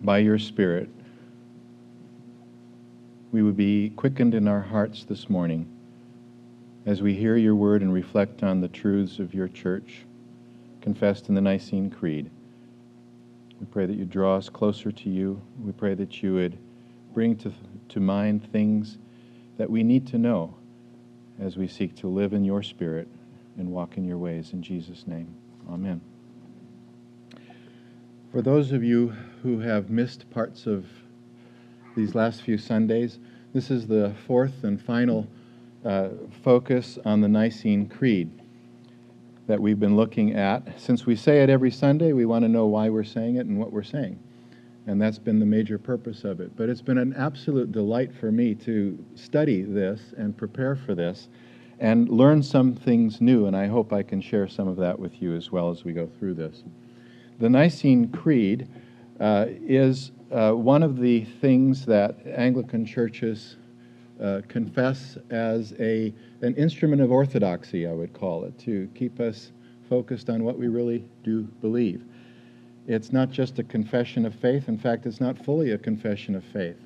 by your Spirit, we would be quickened in our hearts this morning as we hear your word and reflect on the truths of your church confessed in the Nicene Creed. We pray that you draw us closer to you. We pray that you would bring to, to mind things that we need to know as we seek to live in your spirit and walk in your ways. In Jesus' name, amen. For those of you who have missed parts of these last few Sundays, this is the fourth and final uh, focus on the Nicene Creed that we've been looking at. Since we say it every Sunday, we want to know why we're saying it and what we're saying. And that's been the major purpose of it. But it's been an absolute delight for me to study this and prepare for this and learn some things new. And I hope I can share some of that with you as well as we go through this. The Nicene Creed uh, is uh, one of the things that Anglican churches uh, confess as a, an instrument of orthodoxy, I would call it, to keep us focused on what we really do believe. It's not just a confession of faith. In fact, it's not fully a confession of faith,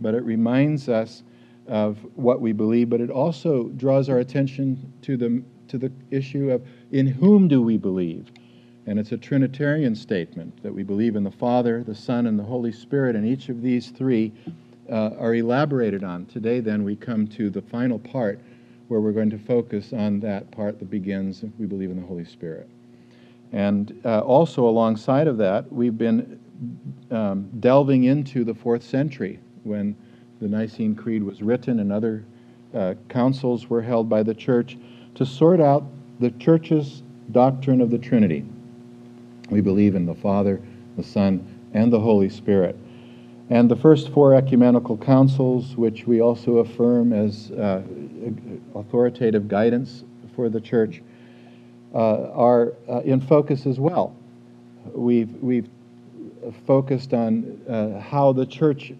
but it reminds us of what we believe, but it also draws our attention to the, to the issue of in whom do we believe? And it's a Trinitarian statement that we believe in the Father, the Son, and the Holy Spirit, and each of these three uh, are elaborated on. Today, then, we come to the final part where we're going to focus on that part that begins, we believe in the Holy Spirit. And uh, also, alongside of that, we've been um, delving into the fourth century when the Nicene Creed was written and other uh, councils were held by the church to sort out the church's doctrine of the Trinity. We believe in the Father, the Son, and the Holy Spirit. And the first four ecumenical councils, which we also affirm as uh, authoritative guidance for the church, uh, are uh, in focus as well. We've, we've focused on uh, how the church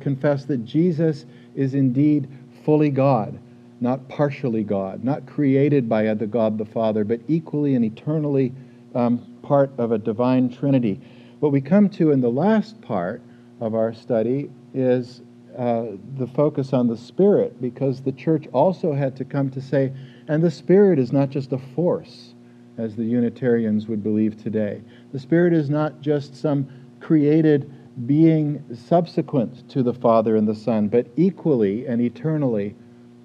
confessed that Jesus is indeed fully God, not partially God, not created by the God the Father, but equally and eternally um, part of a divine Trinity. What we come to in the last part of our study is uh, the focus on the Spirit, because the church also had to come to say, and the Spirit is not just a force, as the Unitarians would believe today. The Spirit is not just some created being subsequent to the Father and the Son, but equally and eternally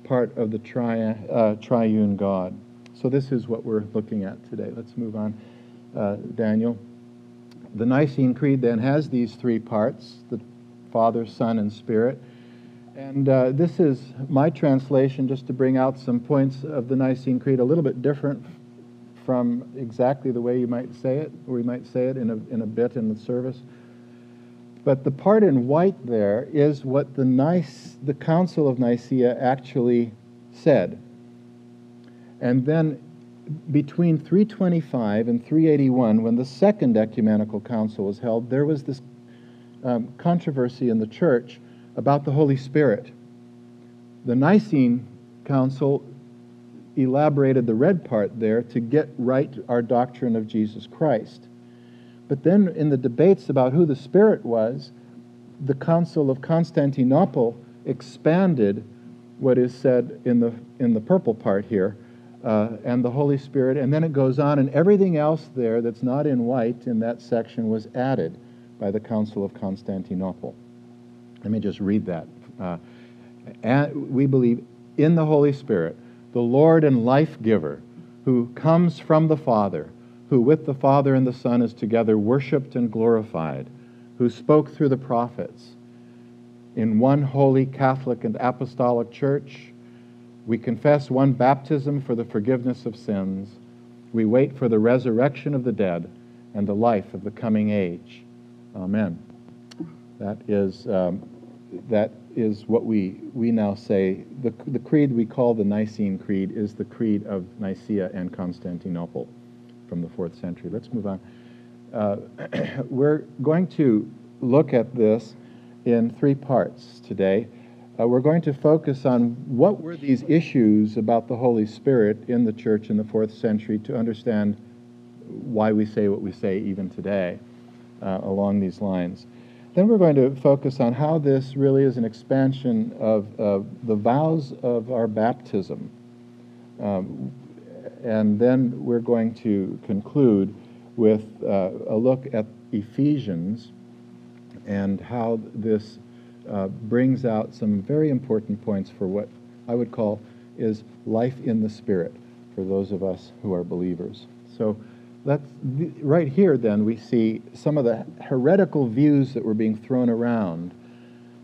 part of the tri- uh, triune God. So, this is what we're looking at today. Let's move on, uh, Daniel. The Nicene Creed then has these three parts the Father, Son, and Spirit. And uh, this is my translation just to bring out some points of the Nicene Creed, a little bit different from exactly the way you might say it, or we might say it in a, in a bit in the service. But the part in white there is what the, nice, the Council of Nicaea actually said. And then between 325 and 381, when the Second Ecumenical Council was held, there was this um, controversy in the church about the Holy Spirit. The Nicene Council elaborated the red part there to get right our doctrine of Jesus Christ. But then in the debates about who the Spirit was, the Council of Constantinople expanded what is said in the, in the purple part here, uh, and the Holy Spirit, and then it goes on, and everything else there that's not in white in that section was added by the Council of Constantinople. Let me just read that. Uh, and we believe in the Holy Spirit, the Lord and life giver, who comes from the Father, who with the Father and the Son is together worshiped and glorified, who spoke through the prophets. In one holy Catholic and Apostolic Church, we confess one baptism for the forgiveness of sins. We wait for the resurrection of the dead and the life of the coming age. Amen. That is, um, that is what we, we now say. The, the creed we call the Nicene Creed is the creed of Nicaea and Constantinople from the fourth century. Let's move on. Uh, we're going to look at this in three parts today. Uh, we're going to focus on what were these issues about the Holy Spirit in the church in the fourth century to understand why we say what we say even today uh, along these lines. Then we're going to focus on how this really is an expansion of, of the vows of our baptism. Um, and then we're going to conclude with uh, a look at Ephesians and how this uh, brings out some very important points for what I would call is life in the Spirit for those of us who are believers. So that's right here. Then we see some of the heretical views that were being thrown around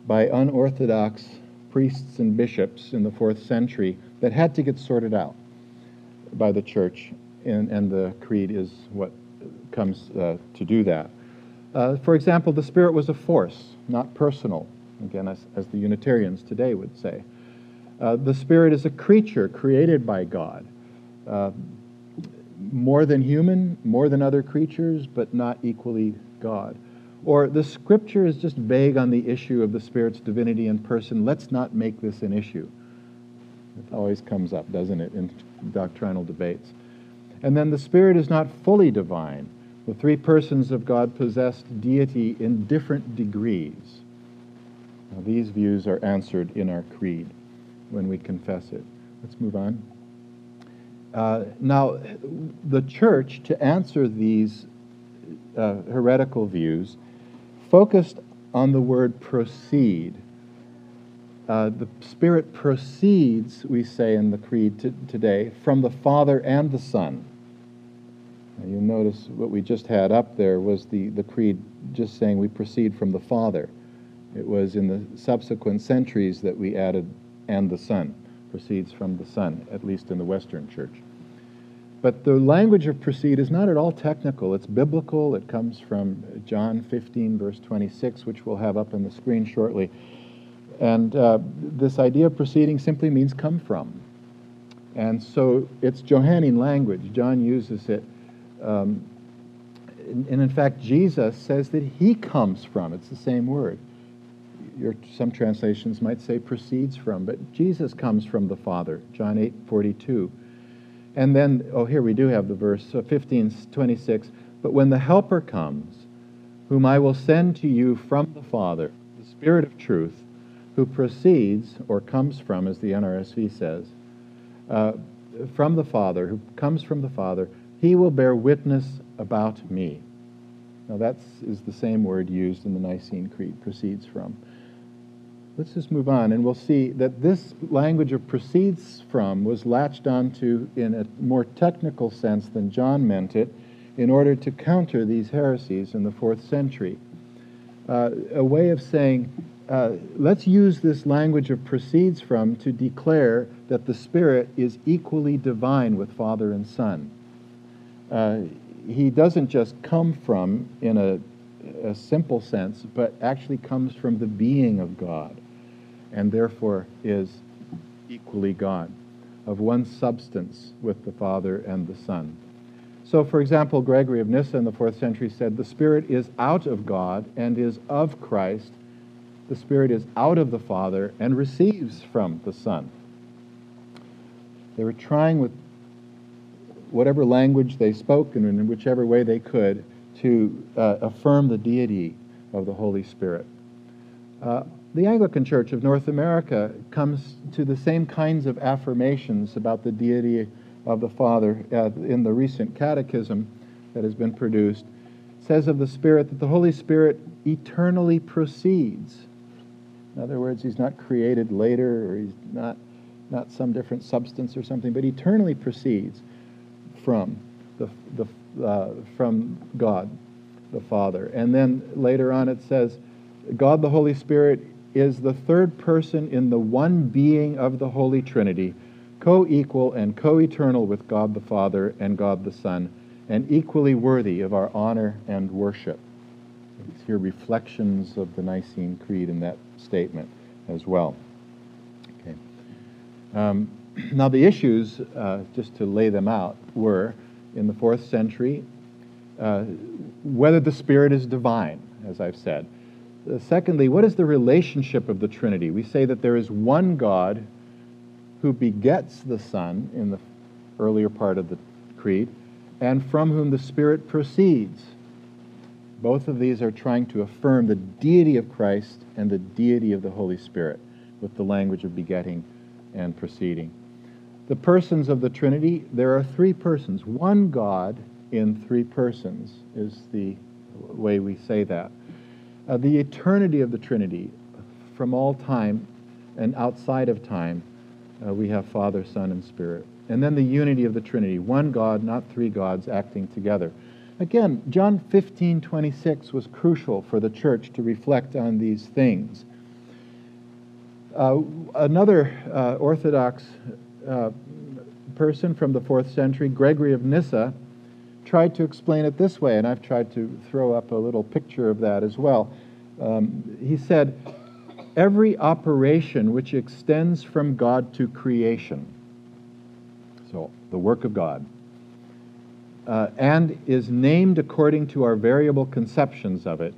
by unorthodox priests and bishops in the fourth century that had to get sorted out by the church, and, and the creed is what comes uh, to do that. Uh, for example, the Spirit was a force, not personal, again, as, as the Unitarians today would say. Uh, the Spirit is a creature created by God, uh, more than human, more than other creatures, but not equally God. Or the Scripture is just vague on the issue of the Spirit's divinity and person. Let's not make this an issue. It always comes up, doesn't it, in doctrinal debates. And then the Spirit is not fully divine. The three persons of God possessed deity in different degrees. Now, these views are answered in our creed when we confess it. Let's move on. Uh, now, the church, to answer these uh, heretical views, focused on the word proceed. Uh, the Spirit proceeds, we say in the Creed t- today, from the Father and the Son. Now you'll notice what we just had up there was the, the Creed just saying we proceed from the Father. It was in the subsequent centuries that we added and the Son, proceeds from the Son, at least in the Western Church. But the language of proceed is not at all technical. It's biblical. It comes from John 15, verse 26, which we'll have up on the screen shortly. And uh, this idea of proceeding simply means come from. And so it's Johannine language. John uses it. Um, and, and in fact, Jesus says that he comes from. It's the same word your, some translations might say proceeds from, but Jesus comes from the Father, John 8 42. And then, oh, here we do have the verse, so 15 26. But when the Helper comes, whom I will send to you from the Father, the Spirit of truth, who proceeds, or comes from, as the NRSV says, uh, from the Father, who comes from the Father, he will bear witness about me. Now, that is the same word used in the Nicene Creed, proceeds from. Let's just move on, and we'll see that this language of proceeds from was latched onto in a more technical sense than John meant it in order to counter these heresies in the fourth century. Uh, a way of saying, uh, let's use this language of proceeds from to declare that the Spirit is equally divine with Father and Son. Uh, he doesn't just come from in a a simple sense, but actually comes from the being of God and therefore is equally God, of one substance with the Father and the Son. So, for example, Gregory of Nyssa in the fourth century said, The Spirit is out of God and is of Christ. The Spirit is out of the Father and receives from the Son. They were trying with whatever language they spoke and in whichever way they could to uh, affirm the deity of the Holy Spirit. Uh, the Anglican Church of North America comes to the same kinds of affirmations about the deity of the Father uh, in the recent catechism that has been produced. It says of the Spirit that the Holy Spirit eternally proceeds. In other words, he's not created later or he's not, not some different substance or something, but eternally proceeds from the, the uh, from God the Father. And then later on it says, God the Holy Spirit is the third person in the one being of the Holy Trinity, co equal and co eternal with God the Father and God the Son, and equally worthy of our honor and worship. It's here reflections of the Nicene Creed in that statement as well. Okay. Um, now, the issues, uh, just to lay them out, were in the fourth century, uh, whether the Spirit is divine, as I've said. Uh, secondly, what is the relationship of the Trinity? We say that there is one God who begets the Son in the earlier part of the Creed, and from whom the Spirit proceeds. Both of these are trying to affirm the deity of Christ and the deity of the Holy Spirit with the language of begetting and proceeding. The persons of the Trinity, there are three persons. One God in three persons is the way we say that. Uh, the eternity of the Trinity, from all time and outside of time, uh, we have Father, Son, and Spirit. And then the unity of the Trinity, one God, not three gods acting together. Again, John 15, 26 was crucial for the church to reflect on these things. Uh, another uh, Orthodox uh, person from the fourth century, Gregory of Nyssa, tried to explain it this way, and I've tried to throw up a little picture of that as well. Um, he said, Every operation which extends from God to creation, so the work of God, uh, and is named according to our variable conceptions of it,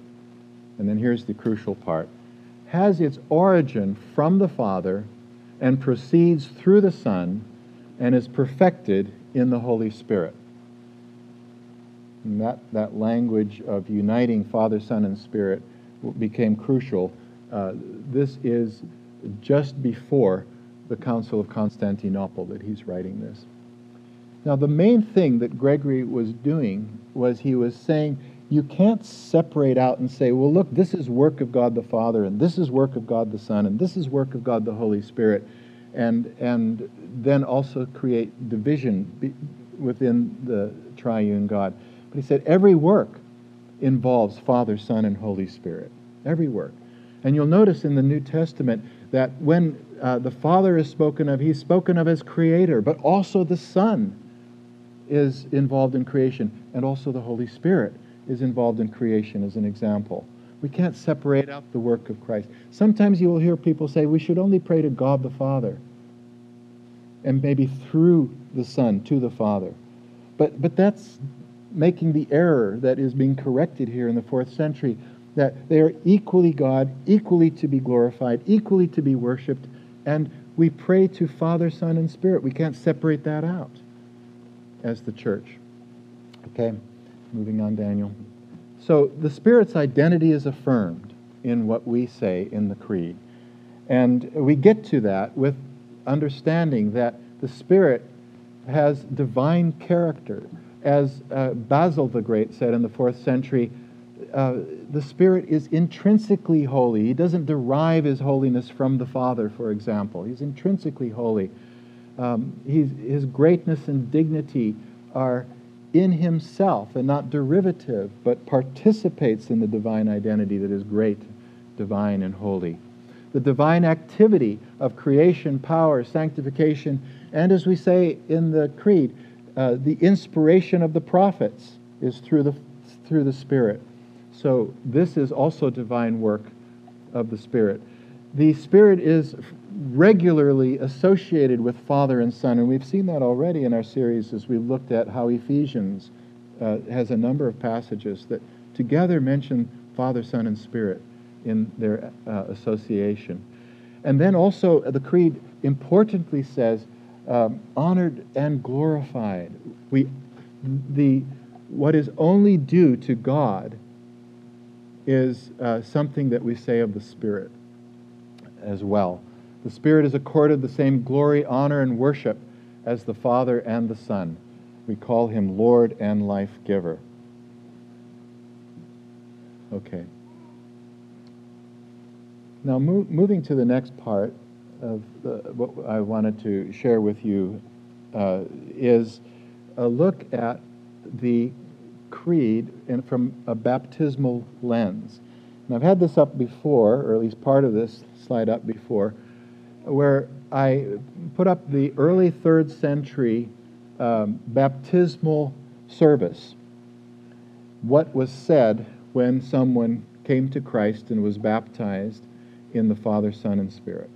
and then here's the crucial part, has its origin from the Father and proceeds through the Son and is perfected in the Holy Spirit. That, that language of uniting Father, Son, and Spirit became crucial. Uh, this is just before the Council of Constantinople that he's writing this. Now, the main thing that Gregory was doing was he was saying, you can't separate out and say, well, look, this is work of God the Father, and this is work of God the Son, and this is work of God the Holy Spirit, and, and then also create division within the triune God. But he said, every work involves Father, Son, and Holy Spirit. Every work. And you'll notice in the New Testament that when uh, the Father is spoken of, he's spoken of as creator, but also the Son is involved in creation, and also the Holy Spirit is involved in creation as an example. We can't separate out the work of Christ. Sometimes you will hear people say we should only pray to God the Father, and maybe through the Son to the Father. But, but that's making the error that is being corrected here in the fourth century that they are equally God, equally to be glorified, equally to be worshiped, and we pray to Father, Son, and Spirit. We can't separate that out as the church. Okay, moving on, Daniel. So the Spirit's identity is affirmed in what we say in the Creed. And we get to that with understanding that the Spirit has divine character. As uh, Basil the Great said in the fourth century, uh, the Spirit is intrinsically holy. He doesn't derive his holiness from the Father, for example. He's intrinsically holy. Um, his greatness and dignity are in himself and not derivative, but participates in the divine identity that is great, divine, and holy. The divine activity of creation, power, sanctification, and as we say in the Creed, uh, the inspiration of the prophets is through the, through the Spirit. So this is also divine work of the Spirit. The Spirit is regularly associated with Father and Son, and we've seen that already in our series as we looked at how Ephesians uh, has a number of passages that together mention Father, Son, and Spirit in their uh, association. And then also the Creed importantly says, um, honored and glorified. We, the, what is only due to God is uh, something that we say of the Spirit as well. The Spirit is accorded the same glory, honor, and worship as the Father and the Son. We call him Lord and life giver. Okay. Now, mo- moving to the next part of the, what I wanted to share with you uh, is a look at the creed and from a baptismal lens. And I've had this up before, or at least part of this slide up before, where I put up the early third century um, baptismal service. What was said when someone came to Christ and was baptized in the Father, Son, and Spirit.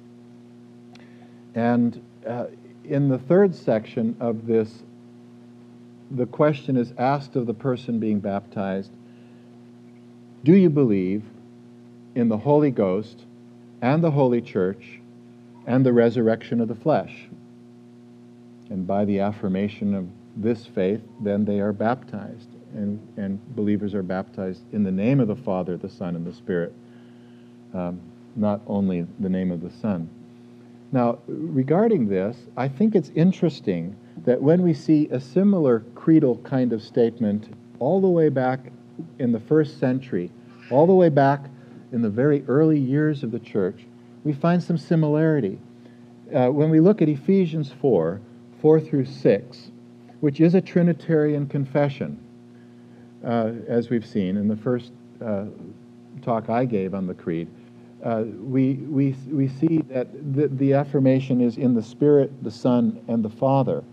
And uh, in the third section of this the question is asked of the person being baptized Do you believe in the Holy Ghost and the Holy Church and the resurrection of the flesh? And by the affirmation of this faith, then they are baptized. and, and believers are baptized in the name of the Father, the Son, and the Spirit, um, not only the name of the Son. Now, regarding this, I think it's interesting that when we see a similar creedal kind of statement all the way back in the first century, all the way back in the very early years of the church, we find some similarity. Uh, when we look at Ephesians 4 4 through 6, which is a Trinitarian confession, uh, as we've seen in the first uh, talk I gave on the Creed, uh, we, we, we see that the, the affirmation is in the Spirit, the Son, and the Father.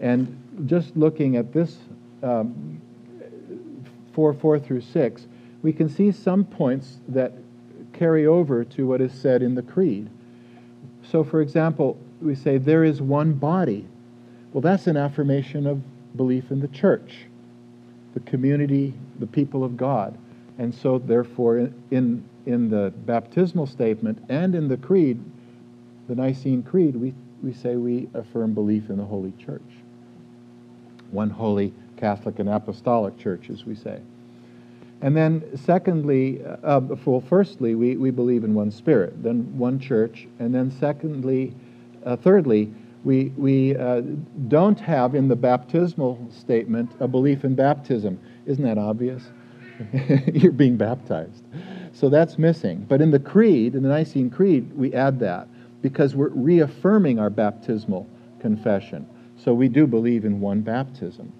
And just looking at this um, 4 4 through 6, we can see some points that carry over to what is said in the Creed. So, for example, we say, There is one body. Well, that's an affirmation of belief in the church, the community, the people of God. And so, therefore, in, in the baptismal statement and in the creed, the Nicene Creed, we, we say we affirm belief in the Holy Church. One holy Catholic and Apostolic Church, as we say. And then, secondly, uh, well, firstly, we, we believe in one Spirit, then one church, and then, secondly, uh, thirdly, we, we uh, don't have in the baptismal statement a belief in baptism. Isn't that obvious? You're being baptized. So that's missing. But in the Creed, in the Nicene Creed, we add that because we're reaffirming our baptismal confession. So we do believe in one baptism.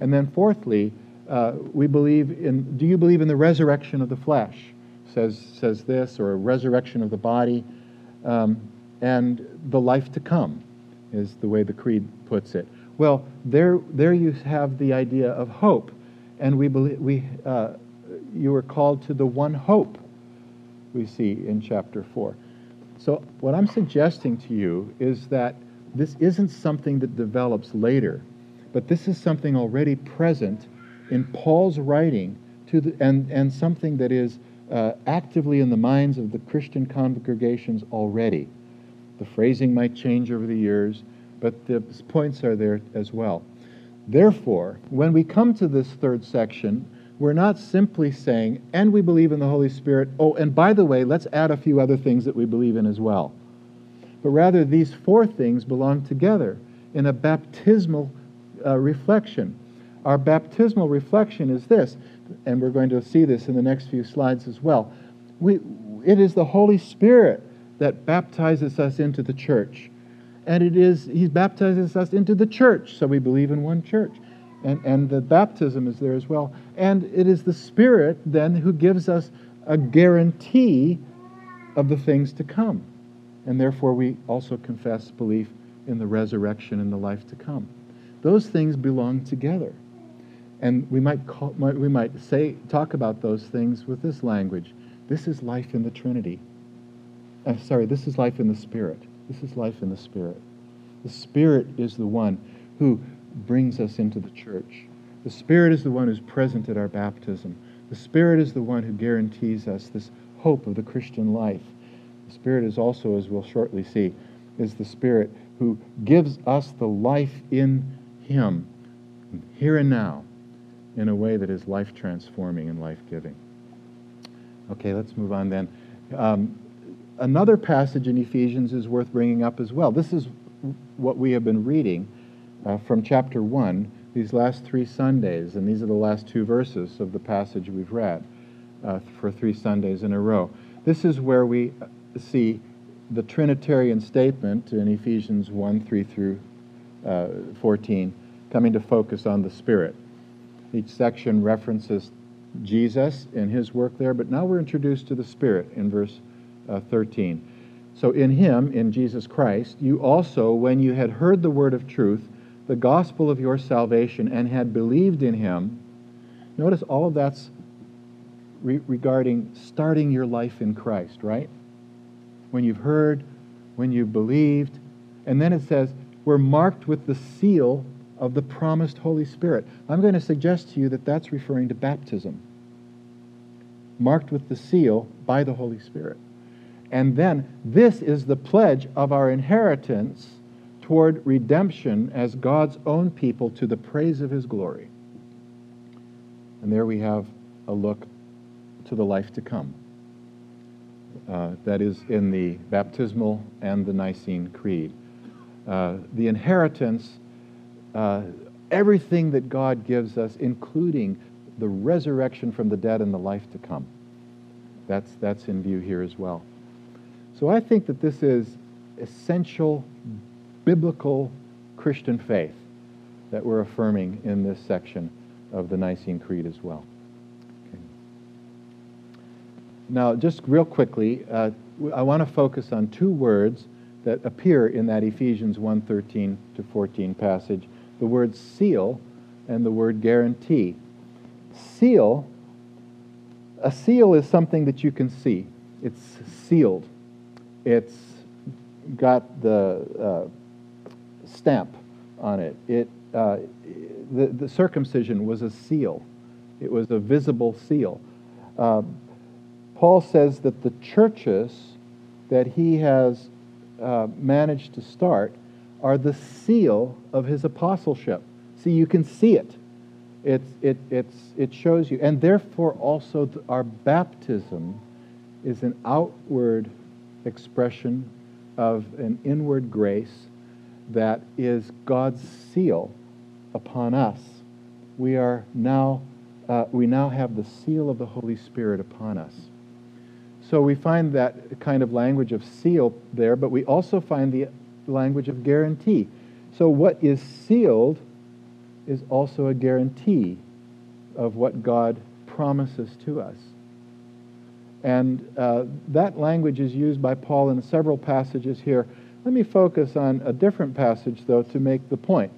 And then, fourthly, uh, we believe in do you believe in the resurrection of the flesh? Says, says this, or a resurrection of the body, um, and the life to come, is the way the Creed puts it. Well, there, there you have the idea of hope and we believe we uh, you are called to the one hope we see in chapter 4 so what i'm suggesting to you is that this isn't something that develops later but this is something already present in paul's writing to the, and, and something that is uh, actively in the minds of the christian congregations already. The phrasing might change over the years but the points are there as well. Therefore, when we come to this third section, we're not simply saying, and we believe in the Holy Spirit, oh, and by the way, let's add a few other things that we believe in as well. But rather, these four things belong together in a baptismal uh, reflection. Our baptismal reflection is this, and we're going to see this in the next few slides as well. We, it is the Holy Spirit that baptizes us into the church and it is he baptizes us into the church so we believe in one church and, and the baptism is there as well. And it is the spirit then who gives us a guarantee of the things to come. And therefore we also confess belief in the resurrection and the life to come. Those things belong together. And we might, call, we might say talk about those things with this language. This is life in the trinity. Uh, sorry this is life in the spirit. This is life in the Spirit. The Spirit is the one who brings us into the church. The Spirit is the one who's present at our baptism. The Spirit is the one who guarantees us this hope of the Christian life. The Spirit is also, as we'll shortly see, is the Spirit who gives us the life in Him, here and now, in a way that is life transforming and life giving. Okay, let's move on then. Um, another passage in Ephesians is worth bringing up as well. This is what we have been reading uh, from chapter 1 these last three Sundays, and these are the last two verses of the passage we've read uh, for three Sundays in a row. This is where we see the Trinitarian statement in Ephesians 1 3 through uh, 14 coming to focus on the Spirit. Each section references Jesus and his work there, but now we're introduced to the Spirit in verse uh, 13. So, in him, in Jesus Christ, you also, when you had heard the word of truth, the gospel of your salvation, and had believed in him, notice all of that's re- regarding starting your life in Christ, right? When you've heard, when you've believed, and then it says, we're marked with the seal of the promised Holy Spirit. I'm going to suggest to you that that's referring to baptism. Marked with the seal by the Holy Spirit. And then this is the pledge of our inheritance toward redemption as God's own people to the praise of his glory. And there we have a look to the life to come. Uh, that is in the baptismal and the Nicene Creed. Uh, the inheritance, uh, everything that God gives us, including the resurrection from the dead and the life to come. That's, that's in view here as well. So I think that this is essential biblical Christian faith that we're affirming in this section of the Nicene Creed as well. Okay. Now, just real quickly, uh, I want to focus on two words that appear in that Ephesians 1:13 to 14 passage: the word seal and the word guarantee. Seal. A seal is something that you can see. It's sealed. It's got the uh, stamp on it. It uh, the, the circumcision was a seal. It was a visible seal. Uh, Paul says that the churches that he has uh, managed to start are the seal of his apostleship. See, you can see it. It's, it, it's, it shows you. And therefore, also, our baptism is an outward expression of an inward grace that is God's seal upon us. We are now, uh, we now have the seal of the Holy Spirit upon us. So we find that kind of language of seal there, but we also find the language of guarantee. So what is sealed is also a guarantee of what God promises to us. And uh, that language is used by Paul in several passages here. Let me focus on a different passage, though, to make the point.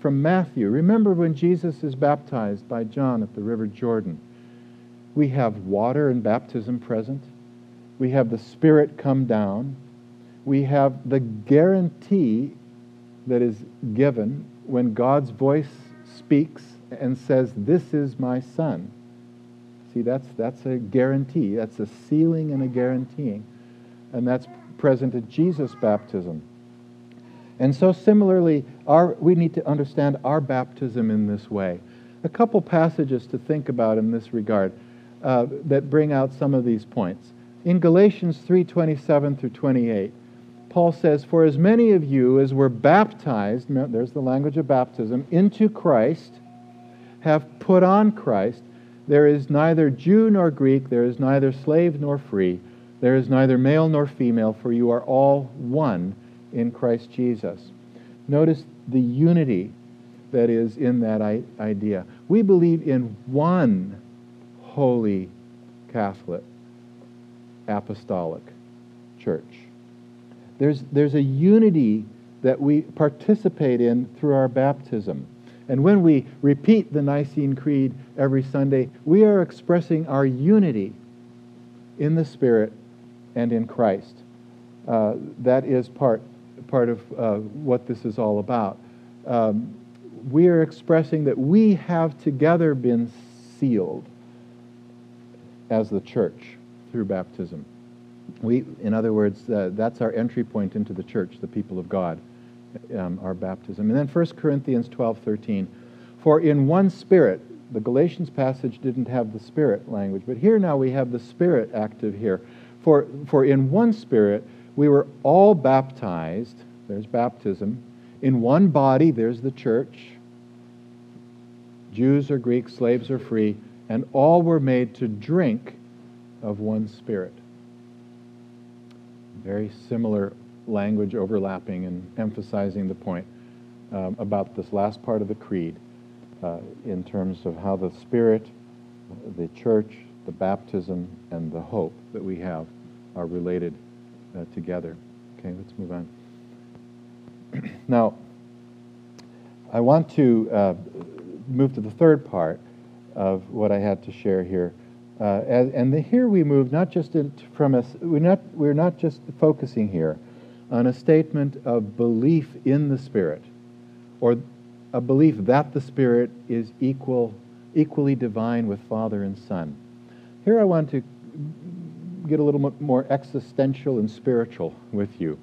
From Matthew. Remember when Jesus is baptized by John at the River Jordan? We have water and baptism present. We have the Spirit come down. We have the guarantee that is given when God's voice speaks and says, This is my Son. See, that's, that's a guarantee. That's a sealing and a guaranteeing. And that's present at Jesus' baptism. And so, similarly, our, we need to understand our baptism in this way. A couple passages to think about in this regard uh, that bring out some of these points. In Galatians 3:27 through 28, Paul says, "For as many of you as were baptized, there's the language of baptism, into Christ, have put on Christ. There is neither Jew nor Greek, there is neither slave nor free, there is neither male nor female, for you are all one in Christ Jesus." Notice the unity that is in that idea. We believe in one holy Catholic apostolic church. There's, there's a unity that we participate in through our baptism. And when we repeat the Nicene Creed every Sunday, we are expressing our unity in the Spirit and in Christ. Uh, that is part, part of uh, what this is all about. Um, we are expressing that we have together been sealed as the church through baptism. We, in other words, uh, that's our entry point into the church, the people of God, um, our baptism. And then 1 Corinthians 12, 13. For in one spirit, the Galatians passage didn't have the spirit language, but here now we have the spirit active here. For, for in one spirit, we were all baptized, there's baptism, in one body, there's the church. Jews or Greeks, slaves or free, and all were made to drink of one Spirit. Very similar language overlapping and emphasizing the point um, about this last part of the creed uh, in terms of how the Spirit, the church, the baptism, and the hope that we have are related uh, together. Okay, let's move on. now, I want to uh, move to the third part of what I had to share here uh, and, and the, here we move not just in, from us, we're not, we're not just focusing here on a statement of belief in the Spirit or a belief that the Spirit is equal, equally divine with Father and Son. Here I want to get a little more existential and spiritual with you.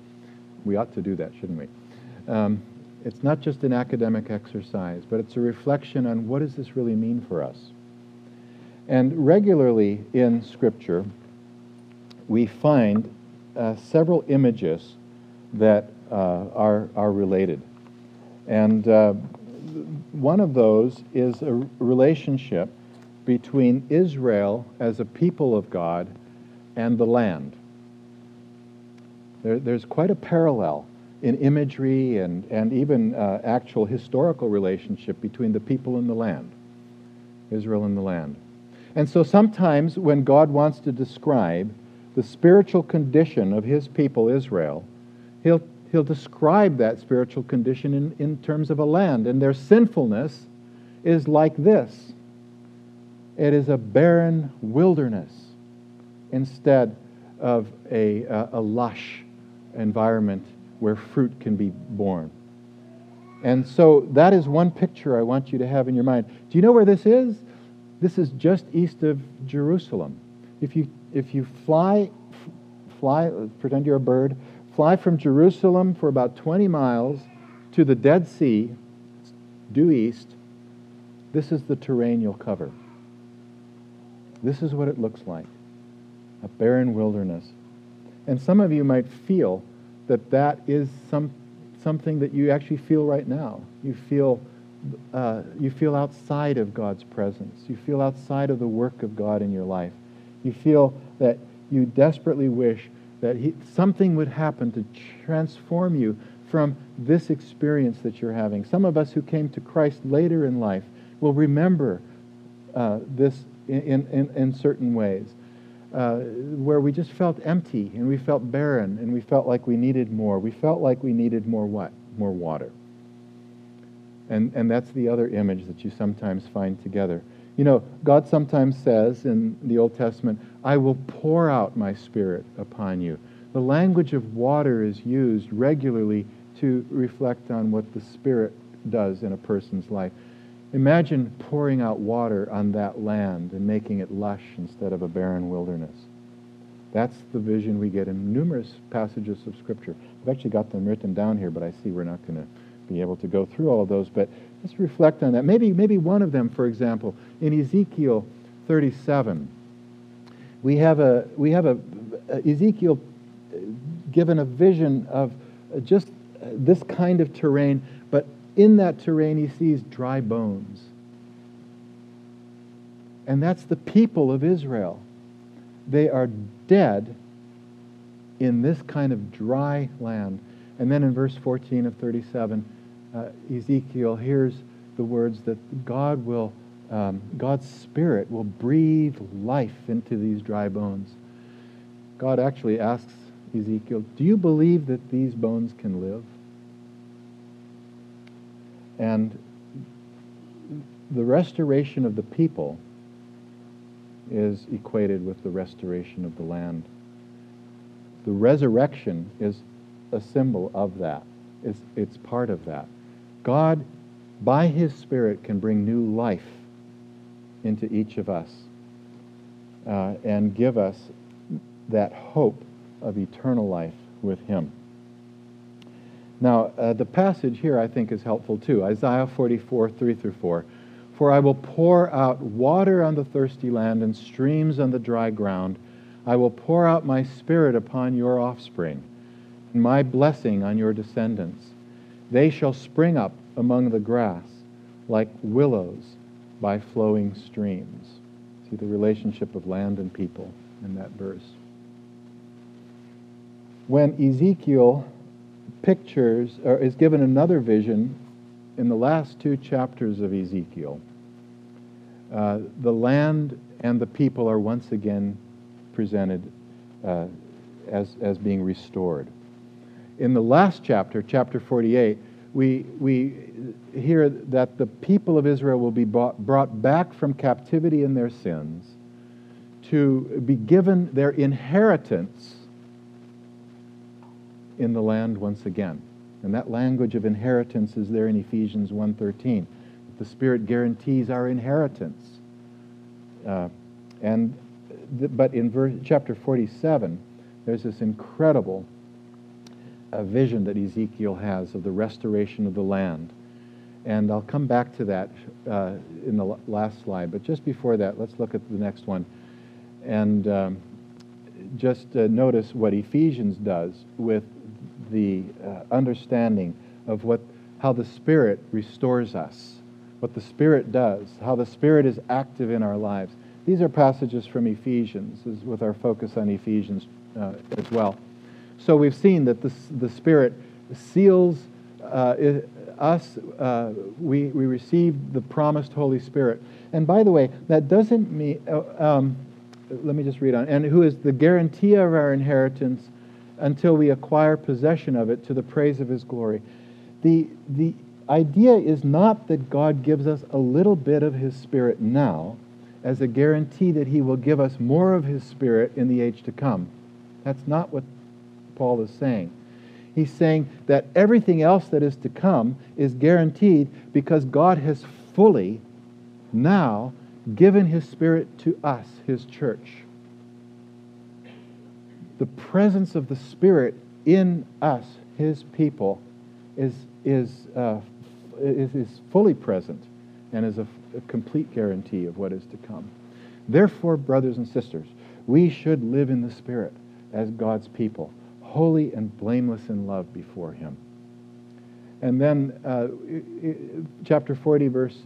We ought to do that, shouldn't we? Um, it's not just an academic exercise, but it's a reflection on what does this really mean for us? And regularly in Scripture, we find uh, several images that uh, are, are related. And uh, one of those is a relationship between Israel as a people of God and the land. There, there's quite a parallel in imagery and, and even uh, actual historical relationship between the people and the land, Israel and the land. And so sometimes when God wants to describe the spiritual condition of his people, Israel, he'll, he'll describe that spiritual condition in, in terms of a land. And their sinfulness is like this it is a barren wilderness instead of a, uh, a lush environment where fruit can be born. And so that is one picture I want you to have in your mind. Do you know where this is? This is just east of Jerusalem. If you, if you fly, fly, pretend you're a bird, fly from Jerusalem for about 20 miles to the Dead Sea, due east, this is the terrain you'll cover. This is what it looks like a barren wilderness. And some of you might feel that that is some, something that you actually feel right now. You feel, uh, you feel outside of God's presence. You feel outside of the work of God in your life. You feel that you desperately wish that he, something would happen to transform you from this experience that you're having. Some of us who came to Christ later in life will remember uh, this in, in, in certain ways, uh, where we just felt empty and we felt barren and we felt like we needed more. We felt like we needed more what? More water. And, and that's the other image that you sometimes find together. You know, God sometimes says in the Old Testament, I will pour out my spirit upon you. The language of water is used regularly to reflect on what the Spirit does in a person's life. Imagine pouring out water on that land and making it lush instead of a barren wilderness. That's the vision we get in numerous passages of Scripture. I've actually got them written down here, but I see we're not going to be able to go through all of those. But let's reflect on that. Maybe, maybe one of them, for example, in Ezekiel 37, we have a we have a Ezekiel uh, given a vision of just this kind of terrain, in that terrain, he sees dry bones. And that's the people of Israel. They are dead in this kind of dry land. And then in verse 14 of 37, uh, Ezekiel hears the words that God will, um, God's Spirit will breathe life into these dry bones. God actually asks Ezekiel, Do you believe that these bones can live? And the restoration of the people is equated with the restoration of the land. The resurrection is a symbol of that. It's, it's part of that. God, by His Spirit, can bring new life into each of us uh, and give us that hope of eternal life with Him. Now, uh, the passage here I think is helpful too. Isaiah 44, 3 through 4. For I will pour out water on the thirsty land and streams on the dry ground. I will pour out my spirit upon your offspring, and my blessing on your descendants. They shall spring up among the grass like willows by flowing streams. See the relationship of land and people in that verse. When Ezekiel pictures, or is given another vision in the last two chapters of Ezekiel. Uh, the land and the people are once again presented uh, as, as being restored. In the last chapter, chapter 48, we, we hear that the people of Israel will be brought, brought back from captivity in their sins to be given their inheritance in the land once again. And that language of inheritance is there in Ephesians 1.13. The Spirit guarantees our inheritance. Uh, and th- but in verse, chapter 47, there's this incredible uh, vision that Ezekiel has of the restoration of the land. And I'll come back to that uh, in the last slide. But just before that, let's look at the next one. And um, just uh, notice what Ephesians does with the uh, understanding of what, how the Spirit restores us, what the Spirit does, how the Spirit is active in our lives. These are passages from Ephesians, with our focus on Ephesians uh, as well. So we've seen that the, the Spirit seals uh, us, uh, we, we receive the promised Holy Spirit. And by the way, that doesn't mean, uh, um, let me just read on, and who is the guarantee of our inheritance until we acquire possession of it to the praise of his glory. The, the idea is not that God gives us a little bit of his Spirit now as a guarantee that he will give us more of his Spirit in the age to come. That's not what Paul is saying. He's saying that everything else that is to come is guaranteed because God has fully now given his Spirit to us, his church. The presence of the Spirit in us, his people, is, is, uh, is, is fully present and is a, a complete guarantee of what is to come. Therefore, brothers and sisters, we should live in the Spirit as God's people, holy and blameless in love before Him. And then uh, chapter 40, verse,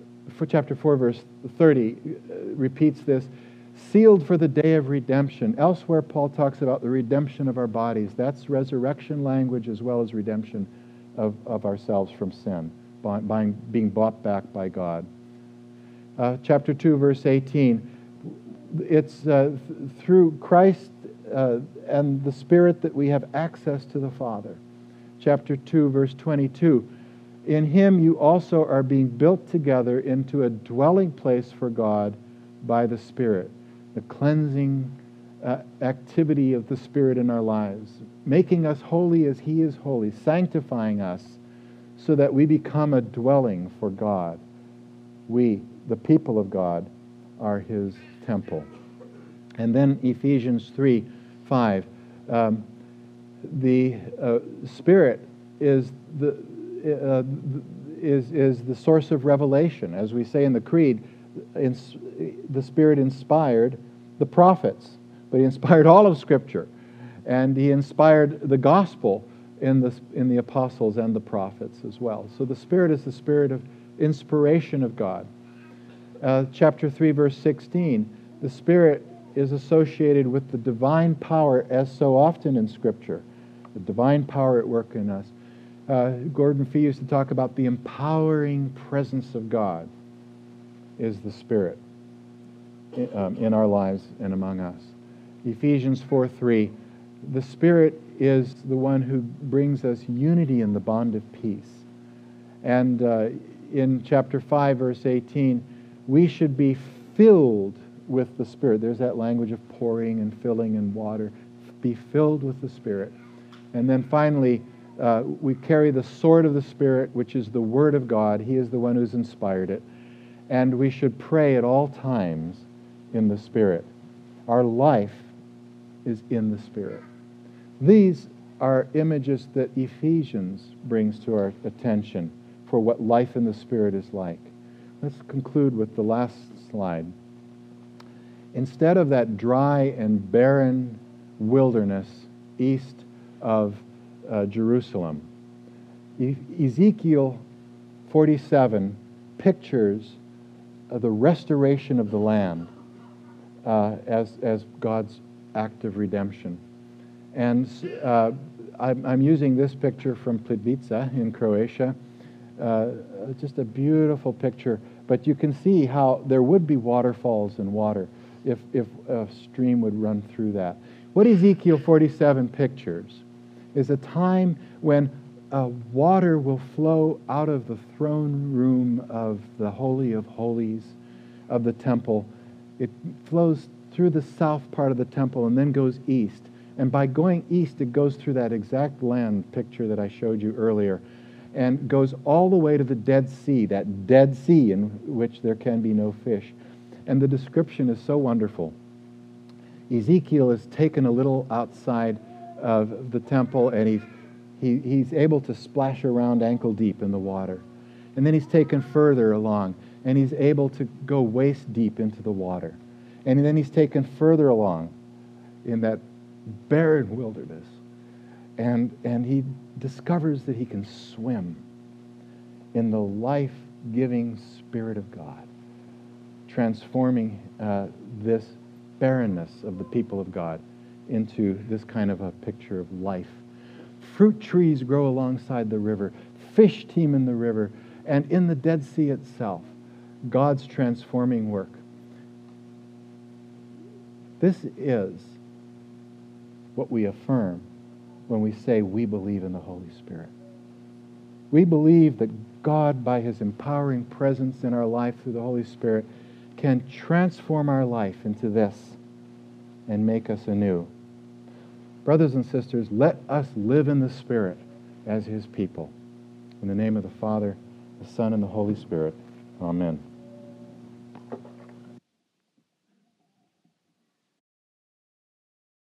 chapter 4, verse 30 uh, repeats this sealed for the day of redemption. Elsewhere, Paul talks about the redemption of our bodies. That's resurrection language as well as redemption of, of ourselves from sin, by, by being bought back by God. Uh, chapter 2, verse 18. It's uh, th- through Christ uh, and the Spirit that we have access to the Father. Chapter 2, verse 22. In him you also are being built together into a dwelling place for God by the Spirit, the cleansing uh, activity of the Spirit in our lives, making us holy as He is holy, sanctifying us so that we become a dwelling for God. We, the people of God, are His temple. And then Ephesians 3 5. Um, the uh, Spirit is the, uh, is, is the source of revelation. As we say in the Creed, the Spirit inspired the prophets, but He inspired all of Scripture. And He inspired the gospel in the, in the apostles and the prophets as well. So the Spirit is the Spirit of inspiration of God. Uh, chapter 3, verse 16 the Spirit is associated with the divine power, as so often in Scripture, the divine power at work in us. Uh, Gordon Fee used to talk about the empowering presence of God is the Spirit in, um, in our lives and among us. Ephesians 4 3, the Spirit is the one who brings us unity in the bond of peace. And uh, in chapter 5, verse 18, we should be filled with the Spirit. There's that language of pouring and filling and water. Be filled with the Spirit. And then finally, uh, we carry the sword of the Spirit, which is the Word of God. He is the one who's inspired it. And we should pray at all times in the Spirit. Our life is in the Spirit. These are images that Ephesians brings to our attention for what life in the Spirit is like. Let's conclude with the last slide instead of that dry and barren wilderness east of uh, Jerusalem, e- Ezekiel 47 pictures the restoration of the land uh, as, as God's act of redemption. And uh, I'm, I'm, using this picture from Plitvice in Croatia. Uh, just a beautiful picture, but you can see how there would be waterfalls and water if, if a stream would run through that. What Ezekiel 47 pictures is a time when uh, water will flow out of the throne room of the Holy of Holies of the temple. It flows through the south part of the temple and then goes east. And by going east, it goes through that exact land picture that I showed you earlier and goes all the way to the Dead Sea, that Dead Sea in which there can be no fish. And the description is so wonderful. Ezekiel is taken a little outside of the temple and he's, he, he's able to splash around ankle deep in the water. And then he's taken further along, and he's able to go waist deep into the water. And then he's taken further along in that barren wilderness. And, and he discovers that he can swim in the life giving Spirit of God, transforming uh, this barrenness of the people of God into this kind of a picture of life. Fruit trees grow alongside the river, fish teem in the river, and in the Dead Sea itself, God's transforming work. This is what we affirm when we say we believe in the Holy Spirit. We believe that God, by his empowering presence in our life through the Holy Spirit, can transform our life into this and make us anew. Brothers and sisters, let us live in the Spirit as his people. In the name of the Father, the Son, and the Holy Spirit. Amen.